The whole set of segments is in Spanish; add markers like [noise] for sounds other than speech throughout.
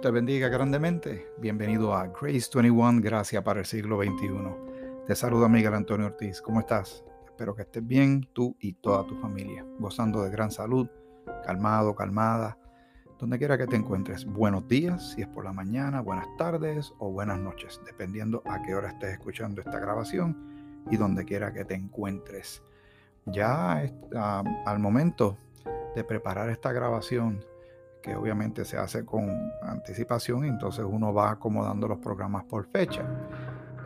Te bendiga grandemente. Bienvenido a Grace 21, Gracia para el siglo XXI. Te saluda Miguel Antonio Ortiz. ¿Cómo estás? Espero que estés bien, tú y toda tu familia, gozando de gran salud, calmado, calmada, donde quiera que te encuentres. Buenos días, si es por la mañana, buenas tardes o buenas noches, dependiendo a qué hora estés escuchando esta grabación y donde quiera que te encuentres. Ya ah, al momento de preparar esta grabación, que obviamente se hace con anticipación, entonces uno va acomodando los programas por fecha.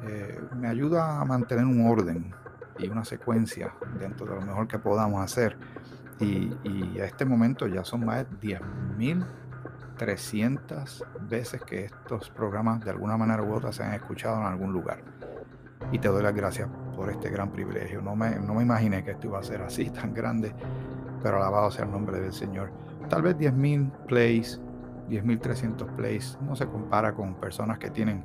Eh, me ayuda a mantener un orden y una secuencia dentro de lo mejor que podamos hacer. Y, a este momento ya son más de 10.300 veces que estos programas de alguna manera u otra se han escuchado en algún lugar. Y te doy las gracias por este gran privilegio. No me, no me imaginé que esto iba a ser así, [laughs] tan grande, pero alabado sea el nombre del Señor tal vez 10.000 plays, 10.300 plays, no se compara con personas que tienen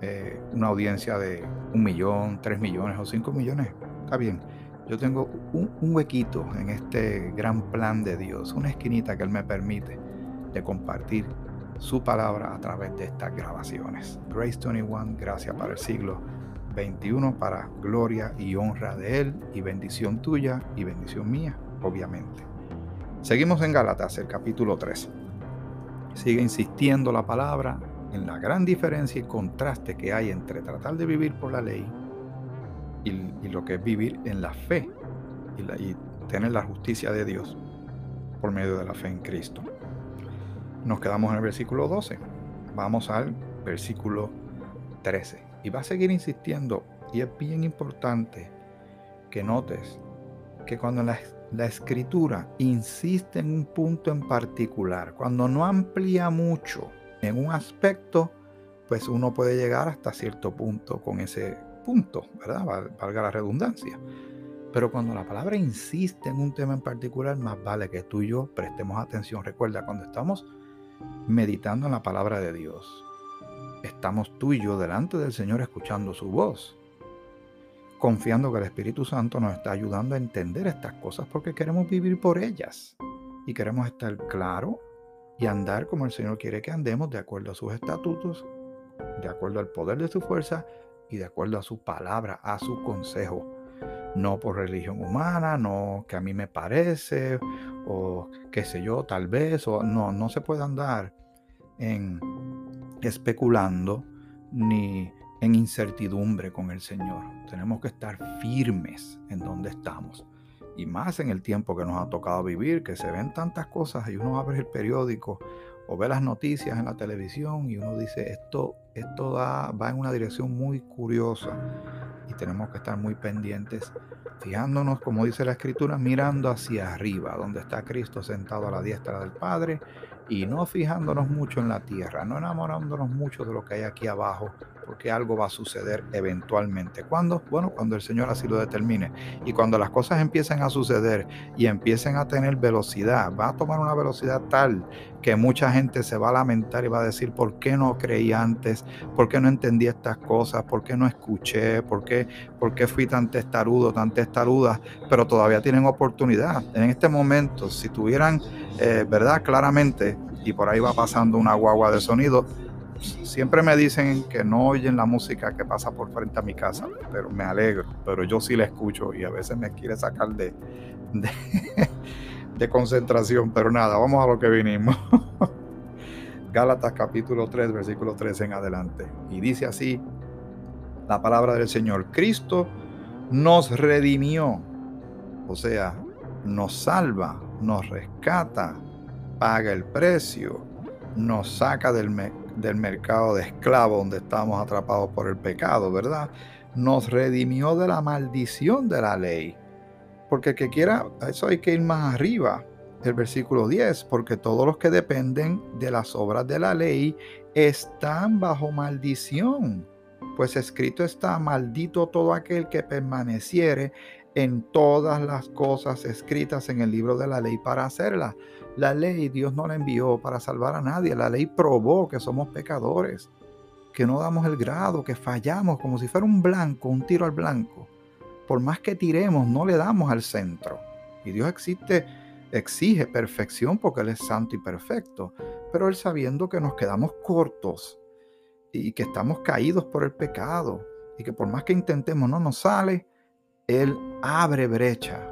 eh, una audiencia de un millón, tres millones o cinco millones. Está bien. Yo tengo un, huequito en este gran plan de Dios, una esquinita que Él me permite de compartir su palabra a través de estas grabaciones. Grace 21, gracias para el siglo 21, para gloria y honra de Él y bendición tuya y bendición mía, obviamente. Seguimos en Gálatas, el capítulo 3. Sigue insistiendo la palabra en la gran diferencia y contraste que hay entre tratar de vivir por la ley y, lo que es vivir en la fe y, y tener la justicia de Dios por medio de la fe en Cristo. Nos quedamos en el versículo 12. Vamos al versículo 13. Y va a seguir insistiendo. Y es bien importante que notes que cuando la la escritura insiste en un punto en particular, cuando no amplía mucho en un aspecto, pues uno puede llegar hasta cierto punto con ese punto, ¿verdad? Valga la redundancia. Pero cuando la palabra insiste en un tema en particular, más vale que tú y yo prestemos atención. Recuerda, cuando estamos meditando en la palabra de Dios, estamos tú y yo delante del Señor escuchando su voz confiando que el Espíritu Santo nos está ayudando a entender estas cosas porque queremos vivir por ellas y queremos estar claro y andar como el Señor quiere que andemos de acuerdo a sus estatutos, de acuerdo al poder de su fuerza y de acuerdo a su palabra, a su consejo. No por religión humana, no que a mí me parece o qué sé yo, tal vez, no, no se puede andar especulando ni en incertidumbre con el Señor. Tenemos que estar firmes en donde estamos. Y más en el tiempo que nos ha tocado vivir, que se ven tantas cosas y uno abre el periódico o ve las noticias en la televisión y uno dice, esto, esto va en una dirección muy curiosa y tenemos que estar muy pendientes, fijándonos, como dice la escritura, mirando hacia arriba, donde está Cristo sentado a la diestra del Padre y no fijándonos mucho en la tierra, no enamorándonos mucho de lo que hay aquí abajo, porque algo va a suceder eventualmente. ¿Cuándo? Bueno, cuando el Señor así lo determine. Y cuando las cosas empiecen a suceder y empiecen a tener velocidad, va a tomar una velocidad tal que mucha gente se va a lamentar y va a decir, ¿por qué no creí antes? ¿Por qué no entendí estas cosas? ¿Por qué no escuché? ¿Por qué, por qué fui tan testarudo, tan testaruda? Pero todavía tienen oportunidad. En este momento, si tuvieran, eh, ¿verdad? Claramente, y por ahí va pasando una guagua de sonido, siempre me dicen que no oyen la música que pasa por frente a mi casa, pero me alegro, pero yo sí la escucho y a veces me quiere sacar de, de, [laughs] concentración, pero nada, vamos a lo que vinimos. [laughs] Gálatas capítulo 3, versículo 3 en adelante. Y dice así la palabra del Señor, Cristo nos redimió, o sea, nos salva, nos rescata, paga el precio, nos saca del, del mercado de esclavos donde estamos atrapados por el pecado, ¿verdad? Nos redimió de la maldición de la ley. Porque que quiera, eso hay que ir más arriba. El versículo 10, porque todos los que dependen de las obras de la ley están bajo maldición. Pues escrito está, maldito todo aquel que permaneciere en todas las cosas escritas en el libro de la ley para hacerlas. La ley Dios no la envió para salvar a nadie. La ley probó que somos pecadores, que no damos el grado, que fallamos como si fuera un blanco, un tiro al blanco. Por más que tiremos, no le damos al centro. Y Dios existe, exige perfección porque Él es santo y perfecto. pero Él sabiendo que nos quedamos cortos y que estamos caídos por el pecado y que por más que intentemos no nos sale, Él abre brecha,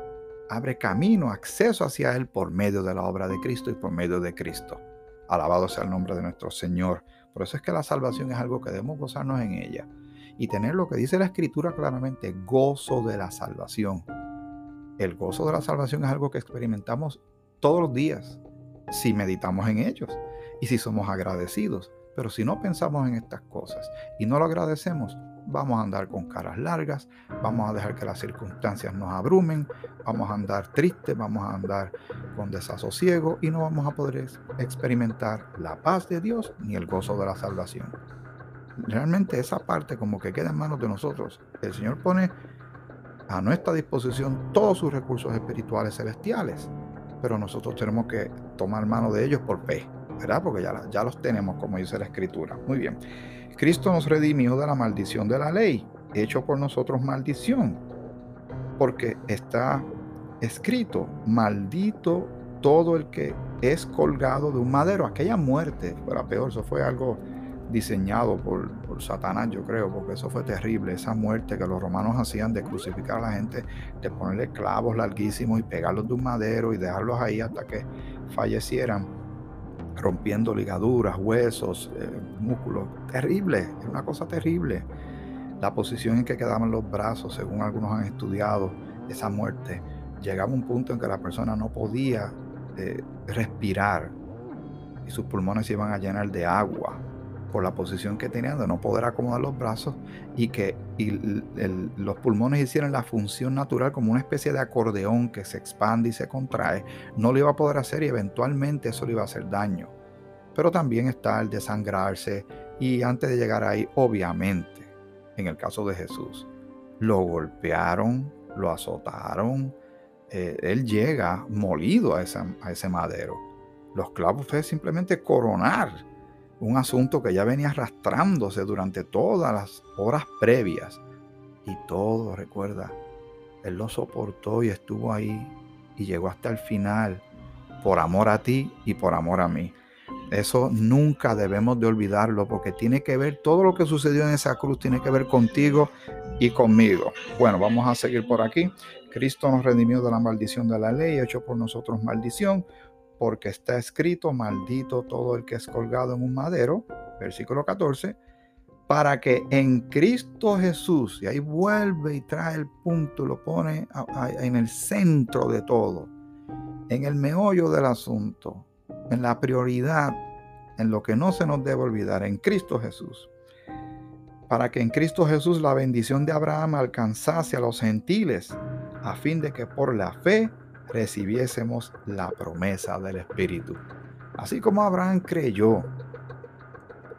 abre camino, acceso hacia Él por medio de la obra de Cristo y por medio de Cristo. Alabado sea el nombre de nuestro Señor. Por eso es que la salvación es algo que debemos gozarnos en ella y tener lo que dice la Escritura claramente, gozo de la salvación. El gozo de la salvación es algo que experimentamos todos los días si meditamos en ellos y si somos agradecidos. Pero si no pensamos en estas cosas y no lo agradecemos, vamos a andar con caras largas, vamos a dejar que las circunstancias nos abrumen, vamos a andar tristes, vamos a andar con desasosiego y no vamos a poder experimentar la paz de Dios ni el gozo de la salvación. Realmente esa parte como que queda en manos de nosotros. El Señor pone a nuestra disposición todos sus recursos espirituales celestiales, pero nosotros tenemos que tomar mano de ellos por fe. ¿verdad? Porque ya, ya los tenemos, como dice la Escritura. Muy bien. Cristo nos redimió de la maldición de la ley, hecho por nosotros maldición, porque está escrito, maldito todo el que es colgado de un madero. Aquella muerte, fuera peor, eso fue algo diseñado por, por, Satanás, yo creo, porque eso fue terrible, esa muerte que los romanos hacían de crucificar a la gente, de ponerle clavos larguísimos y pegarlos de un madero y dejarlos ahí hasta que fallecieran rompiendo ligaduras, huesos, eh, músculos. Terrible, es una cosa terrible. La posición en que quedaban los brazos, según algunos han estudiado, esa muerte, llegaba a un punto en que la persona no podía eh, respirar y sus pulmones se iban a llenar de agua por la posición que tenían de no poder acomodar los brazos y que los pulmones hicieran la función natural como una especie de acordeón que se expande y se contrae, no lo iba a poder hacer y eventualmente eso le iba a hacer daño. Pero también está el desangrarse y antes de llegar ahí, obviamente, en el caso de Jesús, lo golpearon, lo azotaron, eh, él llega molido a, a ese madero. Los clavos fue simplemente coronar un asunto que ya venía arrastrándose durante todas las horas previas. Y todo, recuerda, Él lo soportó y estuvo ahí y llegó hasta el final por amor a ti y por amor a mí. Eso nunca debemos de olvidarlo porque tiene que ver, todo lo que sucedió en esa cruz tiene que ver contigo y conmigo. Bueno, vamos a seguir por aquí. Cristo nos redimió de la maldición de la ley, hecho por nosotros maldición porque está escrito, maldito todo el que es colgado en un madero, versículo 14, para que en Cristo Jesús, y ahí vuelve y trae el punto, lo pone en el centro de todo, en el meollo del asunto, en la prioridad, en lo que no se nos debe olvidar, en Cristo Jesús. Para que en Cristo Jesús la bendición de Abraham alcanzase a los gentiles, a fin de que por la fe recibiésemos la promesa del Espíritu. Así como Abraham creyó,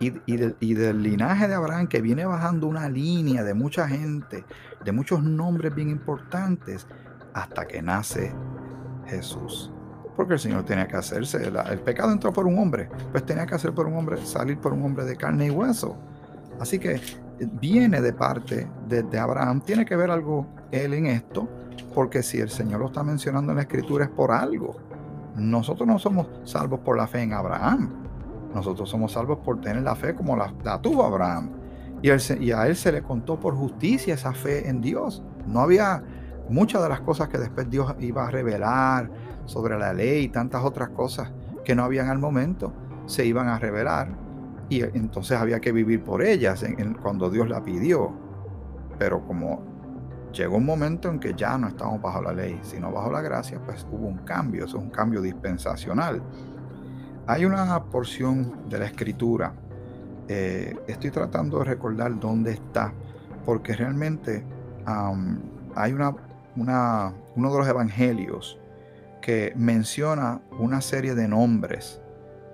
y, del, linaje de Abraham que viene bajando una línea de mucha gente, de muchos nombres bien importantes, hasta que nace Jesús. Porque el Señor tenía que hacerse, el pecado entró por un hombre, pues tenía que hacer por un hombre, salir por un hombre de carne y hueso. Así que viene de parte de, Abraham, tiene que ver algo él en esto, porque si el Señor lo está mencionando en la Escritura es por algo. Nosotros no somos salvos por la fe en Abraham. Nosotros somos salvos por tener la fe como la, tuvo Abraham. Y, y, a él se le contó por justicia esa fe en Dios. No había muchas de las cosas que después Dios iba a revelar sobre la ley y tantas otras cosas que no habían al momento, se iban a revelar. Y entonces había que vivir por ellas cuando Dios la pidió. Pero como llegó un momento en que ya no estamos bajo la ley, sino bajo la gracia, pues hubo un cambio, eso es un cambio dispensacional. Hay una porción de la escritura, eh, estoy tratando de recordar dónde está, porque realmente hay una, una, uno de los evangelios que menciona una serie de nombres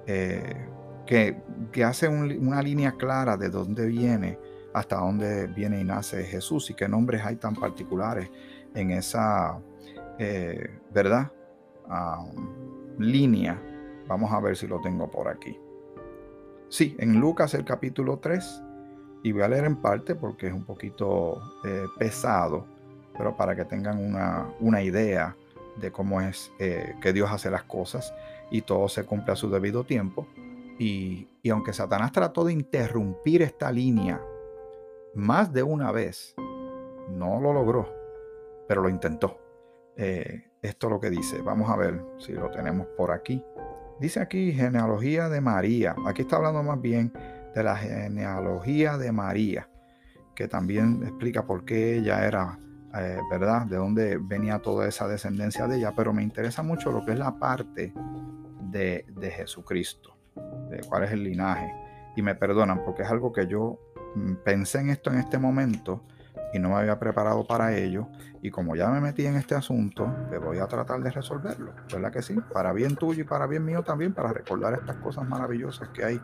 eh, que, hace una línea clara de dónde viene hasta dónde viene y nace Jesús y qué nombres hay tan particulares en esa, eh, ¿verdad? línea. Vamos a ver si lo tengo por aquí. Sí, en Lucas el capítulo 3, y voy a leer en parte porque es un poquito eh, pesado, pero para que tengan una, una idea de cómo es eh, que Dios hace las cosas y todo se cumple a su debido tiempo. Y, aunque Satanás trató de interrumpir esta línea más de una vez, no lo logró, pero lo intentó. Eh, esto es lo que dice. Vamos a ver si lo tenemos por aquí. Dice aquí genealogía de María. Aquí está hablando más bien de la genealogía de María, que también explica por qué ella era, eh, ¿verdad? De dónde venía toda esa descendencia de ella. Pero me interesa mucho lo que es la parte de, de Jesucristo, de cuál es el linaje. Y me perdonan porque es algo que yo mm, pensé en esto en este momento y no me había preparado para ello. Y como ya me metí en este asunto, me pues voy a tratar de resolverlo. ¿Verdad que sí? Para bien tuyo y para bien mío también, para recordar estas cosas maravillosas que hay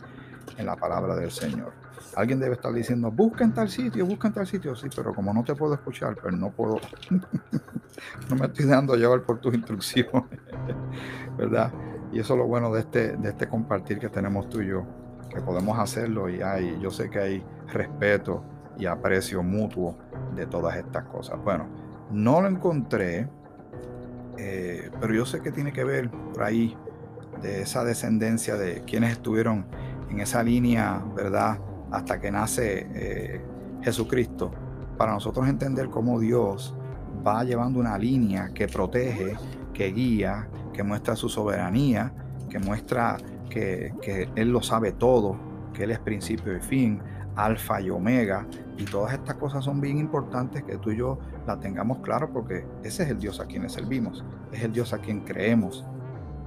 en la palabra del Señor. Alguien debe estar diciendo, busca en tal sitio, busca en tal sitio. Sí, pero como no te puedo escuchar, pues no puedo, [laughs] no me estoy dando llevar por tus instrucciones. [laughs] ¿Verdad? Y eso es lo bueno de este, de este compartir que tenemos tú y yo, que podemos hacerlo y hay, yo sé que hay respeto y aprecio mutuo de todas estas cosas. Bueno, no lo encontré, eh, pero yo sé que tiene que ver por ahí de esa descendencia de quienes estuvieron en esa línea, ¿verdad? Hasta que nace eh, Jesucristo, para nosotros entender cómo Dios va llevando una línea que protege, que guía, que muestra su soberanía, que muestra que, que Él lo sabe todo, que Él es principio y fin, alfa y omega. Y todas estas cosas son bien importantes que tú y yo la tengamos claro porque ese es el Dios a quien servimos, es el Dios a quien creemos,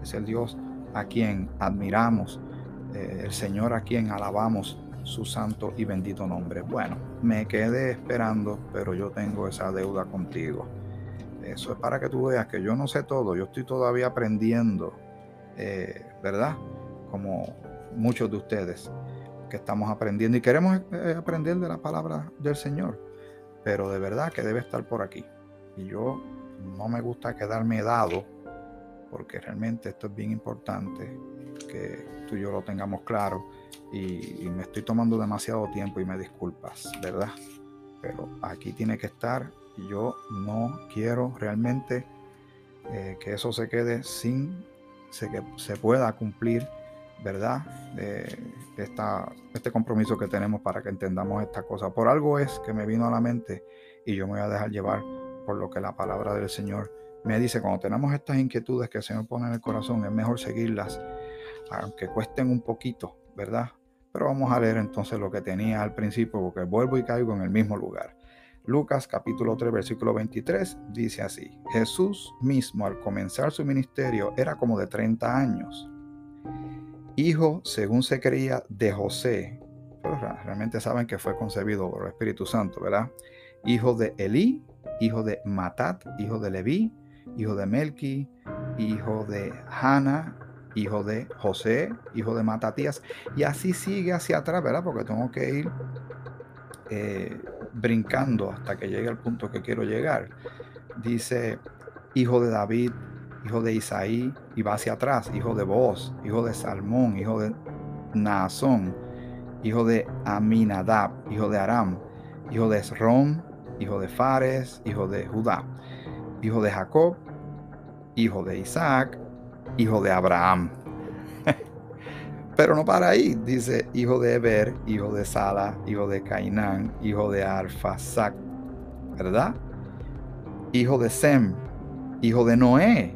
es el Dios a quien admiramos, eh, el Señor a quien alabamos su santo y bendito nombre. Bueno, me quedé esperando, pero yo tengo esa deuda contigo. Eso es para que tú veas que yo no sé todo, yo estoy todavía aprendiendo, eh, ¿verdad? Como muchos de ustedes que estamos aprendiendo y queremos eh, aprender de la palabra del Señor, pero de verdad que debe estar por aquí. Y yo no me gusta quedarme dado, porque realmente esto es bien importante, que tú y yo lo tengamos claro. Y, me estoy tomando demasiado tiempo y me disculpas, ¿verdad? Pero aquí tiene que estar y yo no quiero realmente eh, que eso se quede sin se, que se pueda cumplir ¿verdad? De esta, este compromiso que tenemos para que entendamos esta cosa. Por algo es que me vino a la mente y yo me voy a dejar llevar por lo que la palabra del Señor me dice. Cuando tenemos estas inquietudes que el Señor pone en el corazón, es mejor seguirlas, aunque cuesten un poquito, ¿verdad? Pero vamos a leer entonces lo que tenía al principio, porque vuelvo y caigo en el mismo lugar. Lucas capítulo 3 versículo 23 dice así, Jesús mismo al comenzar su ministerio era como de 30 años hijo, según se creía, de José. Pero realmente saben que fue concebido por el Espíritu Santo, ¿verdad? Hijo de Elí, hijo de Matat, hijo de Leví, hijo de Melqui, hijo de Hanna, hijo de José, hijo de Matatías. Y así sigue hacia atrás, ¿verdad? Porque tengo que ir eh, brincando hasta que llegue al punto que quiero llegar. Dice, hijo de David, hijo de Isaí, y va hacia atrás, hijo de Boz, hijo de Salmón, hijo de Naasón, hijo de Aminadab, hijo de Aram, hijo de Esrom, hijo de Fares, hijo de Judá, hijo de Jacob, hijo de Isaac, hijo de Abraham. Pero no para ahí, dice hijo de Eber, hijo de Sala, hijo de Cainán, hijo de Arfasac, ¿verdad? Hijo de Sem, hijo de Noé,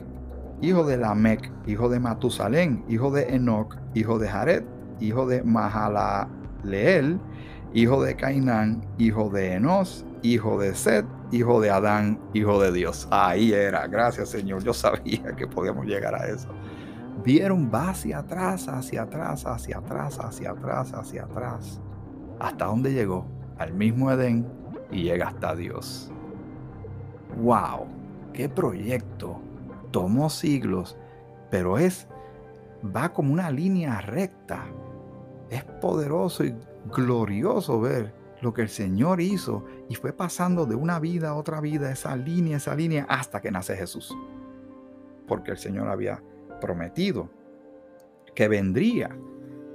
hijo de Lamec, hijo de Matusalén, hijo de Enoch, hijo de Jared, hijo de Mahalaleel, hijo de Cainán, hijo de Enos, hijo de Set, hijo de Adán, hijo de Dios. Ahí era, gracias Señor, yo sabía que podíamos llegar a eso. Vieron, va hacia atrás, hacia atrás, hacia atrás, hacia atrás, hacia atrás. ¿Hasta dónde llegó? Al mismo Edén y llega hasta Dios. ¡Wow! ¡Qué proyecto! tomó siglos, pero es, va como una línea recta. Es poderoso y glorioso ver lo que el Señor hizo y fue pasando de una vida a otra vida, esa línea, esa línea, hasta que nace Jesús. Porque el Señor había prometido que vendría,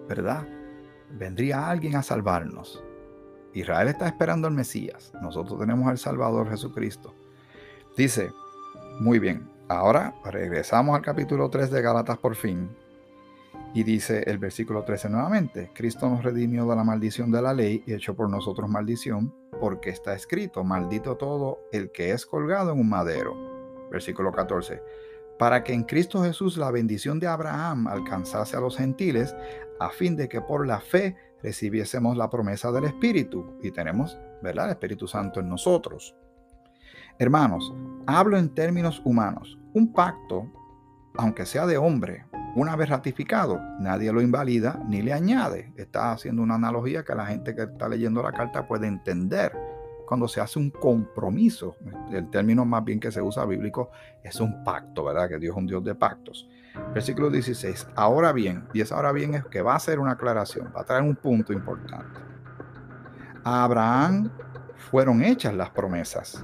¿verdad? Vendría alguien a salvarnos. Israel está esperando al Mesías. Nosotros tenemos al Salvador Jesucristo. Dice, muy bien, Ahora regresamos al capítulo 3 de Gálatas por fin. Y dice el versículo 13 nuevamente, Cristo nos redimió de la maldición de la ley y hecho por nosotros maldición, porque está escrito, maldito todo el que es colgado en un madero. Versículo 14, para que en Cristo Jesús la bendición de Abraham alcanzase a los gentiles, a fin de que por la fe recibiésemos la promesa del Espíritu. Y tenemos, ¿verdad?, el Espíritu Santo en nosotros. Hermanos, hablo en términos humanos. Un pacto, aunque sea de hombre, una vez ratificado, nadie lo invalida ni le añade. Está haciendo una analogía que la gente que está leyendo la carta puede entender. Cuando se hace un compromiso, el término más bien que se usa bíblico es un pacto, ¿verdad? Que Dios es un Dios de pactos. Versículo 16. Ahora bien, y esa ahora bien es que va a hacer una aclaración, va a traer un punto importante. A Abraham fueron hechas las promesas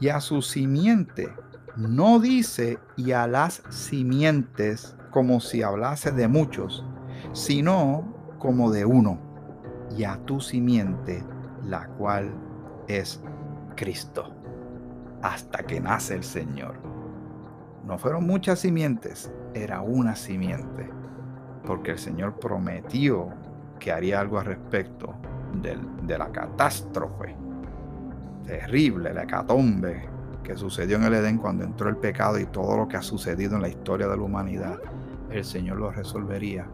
y a su simiente no dice y a las simientes como si hablase de muchos, sino como de uno, y a tu simiente, la cual es Cristo, hasta que nace el Señor. No fueron muchas simientes, era una simiente, porque el Señor prometió que haría algo al respecto de la catástrofe terrible, la hecatombe que sucedió en el Edén cuando entró el pecado y todo lo que ha sucedido en la historia de la humanidad, el Señor lo resolvería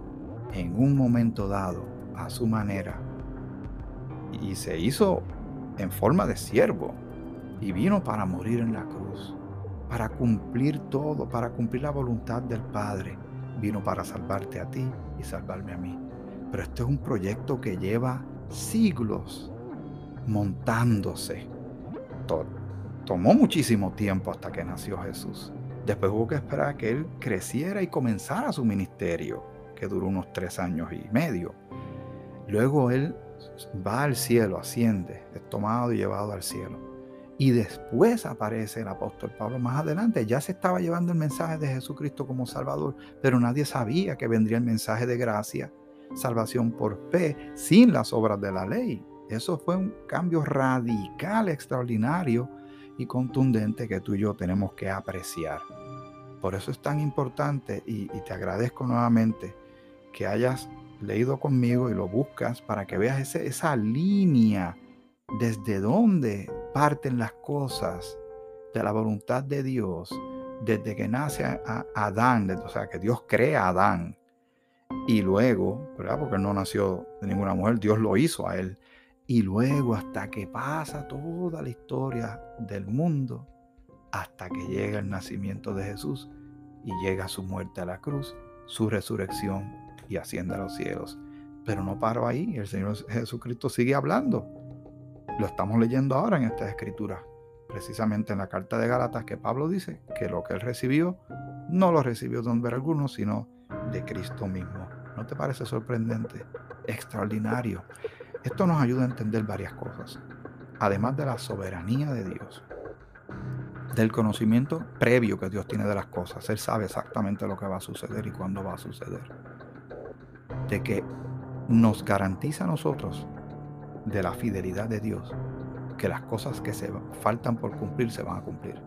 en un momento dado, a su manera. Y se hizo en forma de siervo y vino para morir en la cruz, para cumplir todo, para cumplir la voluntad del Padre. Vino para salvarte a ti y salvarme a mí. Pero este es un proyecto que lleva siglos montándose. Tomó muchísimo tiempo hasta que nació Jesús. Después hubo que esperar a que él creciera y comenzara su ministerio, que duró unos tres años y medio. Luego él va al cielo, asciende, es tomado y llevado al cielo. Y después aparece el apóstol Pablo más adelante. Ya se estaba llevando el mensaje de Jesucristo como Salvador, pero nadie sabía que vendría el mensaje de gracia, salvación por fe, sin las obras de la ley. Eso fue un cambio radical, extraordinario y contundente que tú y yo tenemos que apreciar. Por eso es tan importante y, te agradezco nuevamente que hayas leído conmigo y lo buscas para que veas esa línea desde donde parten las cosas de la voluntad de Dios, desde que nace a, Adán, o sea, que Dios crea a Adán. Y luego, ¿verdad? Porque no nació de ninguna mujer, Dios lo hizo a él y luego hasta que pasa toda la historia del mundo, hasta que llega el nacimiento de Jesús y llega su muerte a la cruz, su resurrección y asciende a los cielos. Pero no paro ahí, el Señor Jesucristo sigue hablando. Lo estamos leyendo ahora en esta escritura, precisamente en la carta de Galatas, que Pablo dice que lo que él recibió no lo recibió de hombre alguno, sino de Cristo mismo. ¿No te parece sorprendente? Extraordinario. Esto nos ayuda a entender varias cosas, además de la soberanía de Dios, del conocimiento previo que Dios tiene de las cosas. Él sabe exactamente lo que va a suceder y cuándo va a suceder. De que nos garantiza a nosotros de la fidelidad de Dios, que las cosas que se faltan por cumplir se van a cumplir.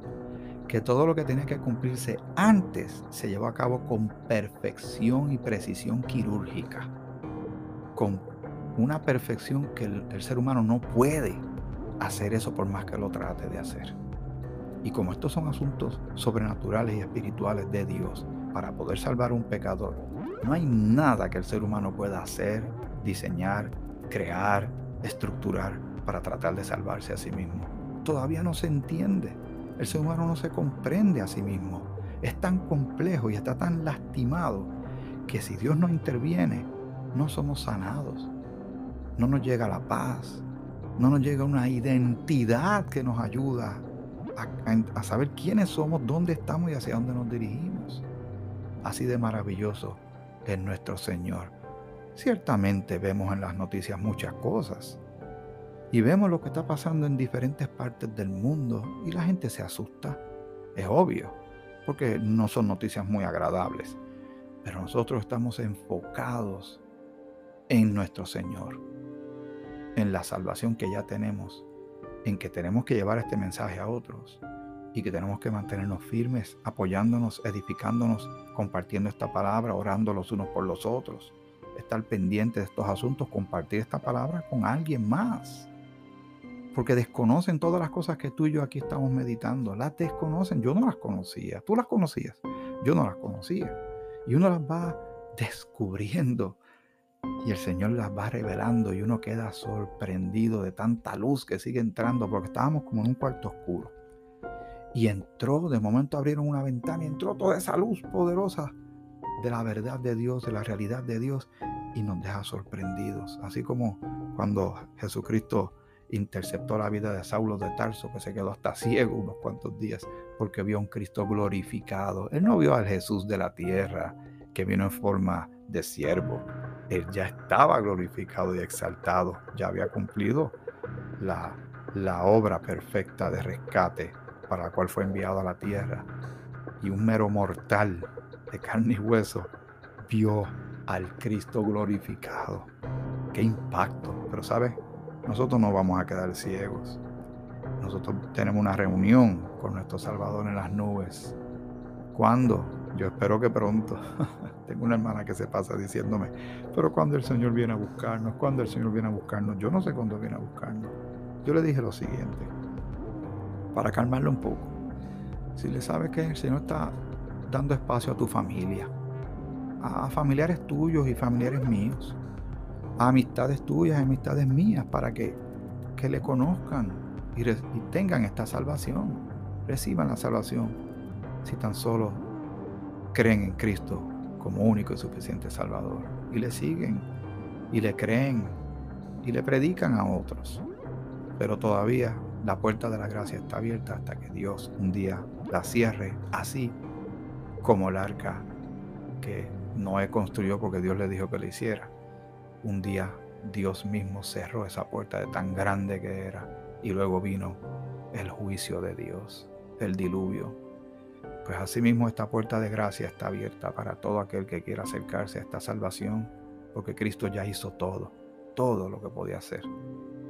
Que todo lo que tiene que cumplirse antes se lleva a cabo con perfección y precisión quirúrgica, con una perfección que el, ser humano no puede hacer eso por más que lo trate de hacer. Y como estos son asuntos sobrenaturales y espirituales de Dios para poder salvar a un pecador, no hay nada que el ser humano pueda hacer, diseñar, crear, estructurar para tratar de salvarse a sí mismo. Todavía no se entiende. El ser humano no se comprende a sí mismo. Es tan complejo y está tan lastimado que si Dios no interviene, no somos sanados no nos llega la paz, no nos llega una identidad que nos ayuda a, saber quiénes somos, dónde estamos y hacia dónde nos dirigimos. Así de maravilloso es nuestro Señor. Ciertamente vemos en las noticias muchas cosas y vemos lo que está pasando en diferentes partes del mundo y la gente se asusta. Es obvio, porque no son noticias muy agradables, pero nosotros estamos enfocados en nuestro Señor en la salvación que ya tenemos, en que tenemos que llevar este mensaje a otros y que tenemos que mantenernos firmes, apoyándonos, edificándonos, compartiendo esta palabra, orando los unos por los otros, estar pendiente de estos asuntos, compartir esta palabra con alguien más. Porque desconocen todas las cosas que tú y yo aquí estamos meditando. Las desconocen. Yo no las conocía. Tú las conocías. Yo no las conocía. Y uno las va descubriendo. Y el Señor las va revelando y uno queda sorprendido de tanta luz que sigue entrando porque estábamos como en un cuarto oscuro. Y entró, de momento abrieron una ventana y entró toda esa luz poderosa de la verdad de Dios, de la realidad de Dios, y nos deja sorprendidos. Así como cuando Jesucristo interceptó la vida de Saulo de Tarso, que se quedó hasta ciego unos cuantos días, porque vio a un Cristo glorificado. Él no vio al Jesús de la tierra, que vino en forma de siervo. Él ya estaba glorificado y exaltado, ya había cumplido la, la obra perfecta de rescate para la cual fue enviado a la tierra. Y un mero mortal de carne y hueso vio al Cristo glorificado. Qué impacto. Pero sabes, nosotros no vamos a quedar ciegos. Nosotros tenemos una reunión con nuestro Salvador en las nubes. ¿Cuándo? Yo espero que pronto. [laughs] Tengo una hermana que se pasa diciéndome, pero cuando el Señor viene a buscarnos, cuando el Señor viene a buscarnos, yo no sé cuándo viene a buscarnos. Yo le dije lo siguiente, para calmarlo un poco. Si le sabes que el Señor está dando espacio a tu familia, a familiares tuyos y familiares míos, a amistades tuyas y amistades mías, para que, que le conozcan y, y tengan esta salvación, reciban la salvación, si tan solo creen en Cristo como único y suficiente Salvador, y le siguen, y le creen, y le predican a otros. Pero todavía la puerta de la gracia está abierta hasta que Dios un día la cierre, así como el arca que Noé construyó porque Dios le dijo que lo hiciera. Un día Dios mismo cerró esa puerta de tan grande que era y luego vino el juicio de Dios, el diluvio. Pues asimismo esta puerta de gracia está abierta para todo aquel que quiera acercarse a esta salvación, porque Cristo ya hizo todo, todo lo que podía hacer.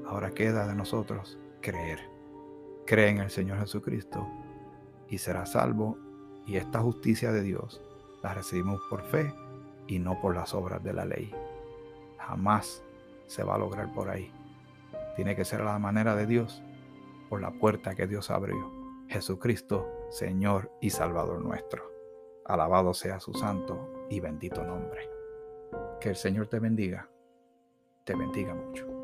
Ahora queda de nosotros creer. Cree en el Señor Jesucristo y será salvo. Y esta justicia de Dios la recibimos por fe y no por las obras de la ley. Jamás se va a lograr por ahí. Tiene que ser a la manera de Dios, por la puerta que Dios abrió. Jesucristo, Señor y Salvador nuestro. Alabado sea su santo y bendito nombre. Que el Señor te bendiga, te bendiga mucho.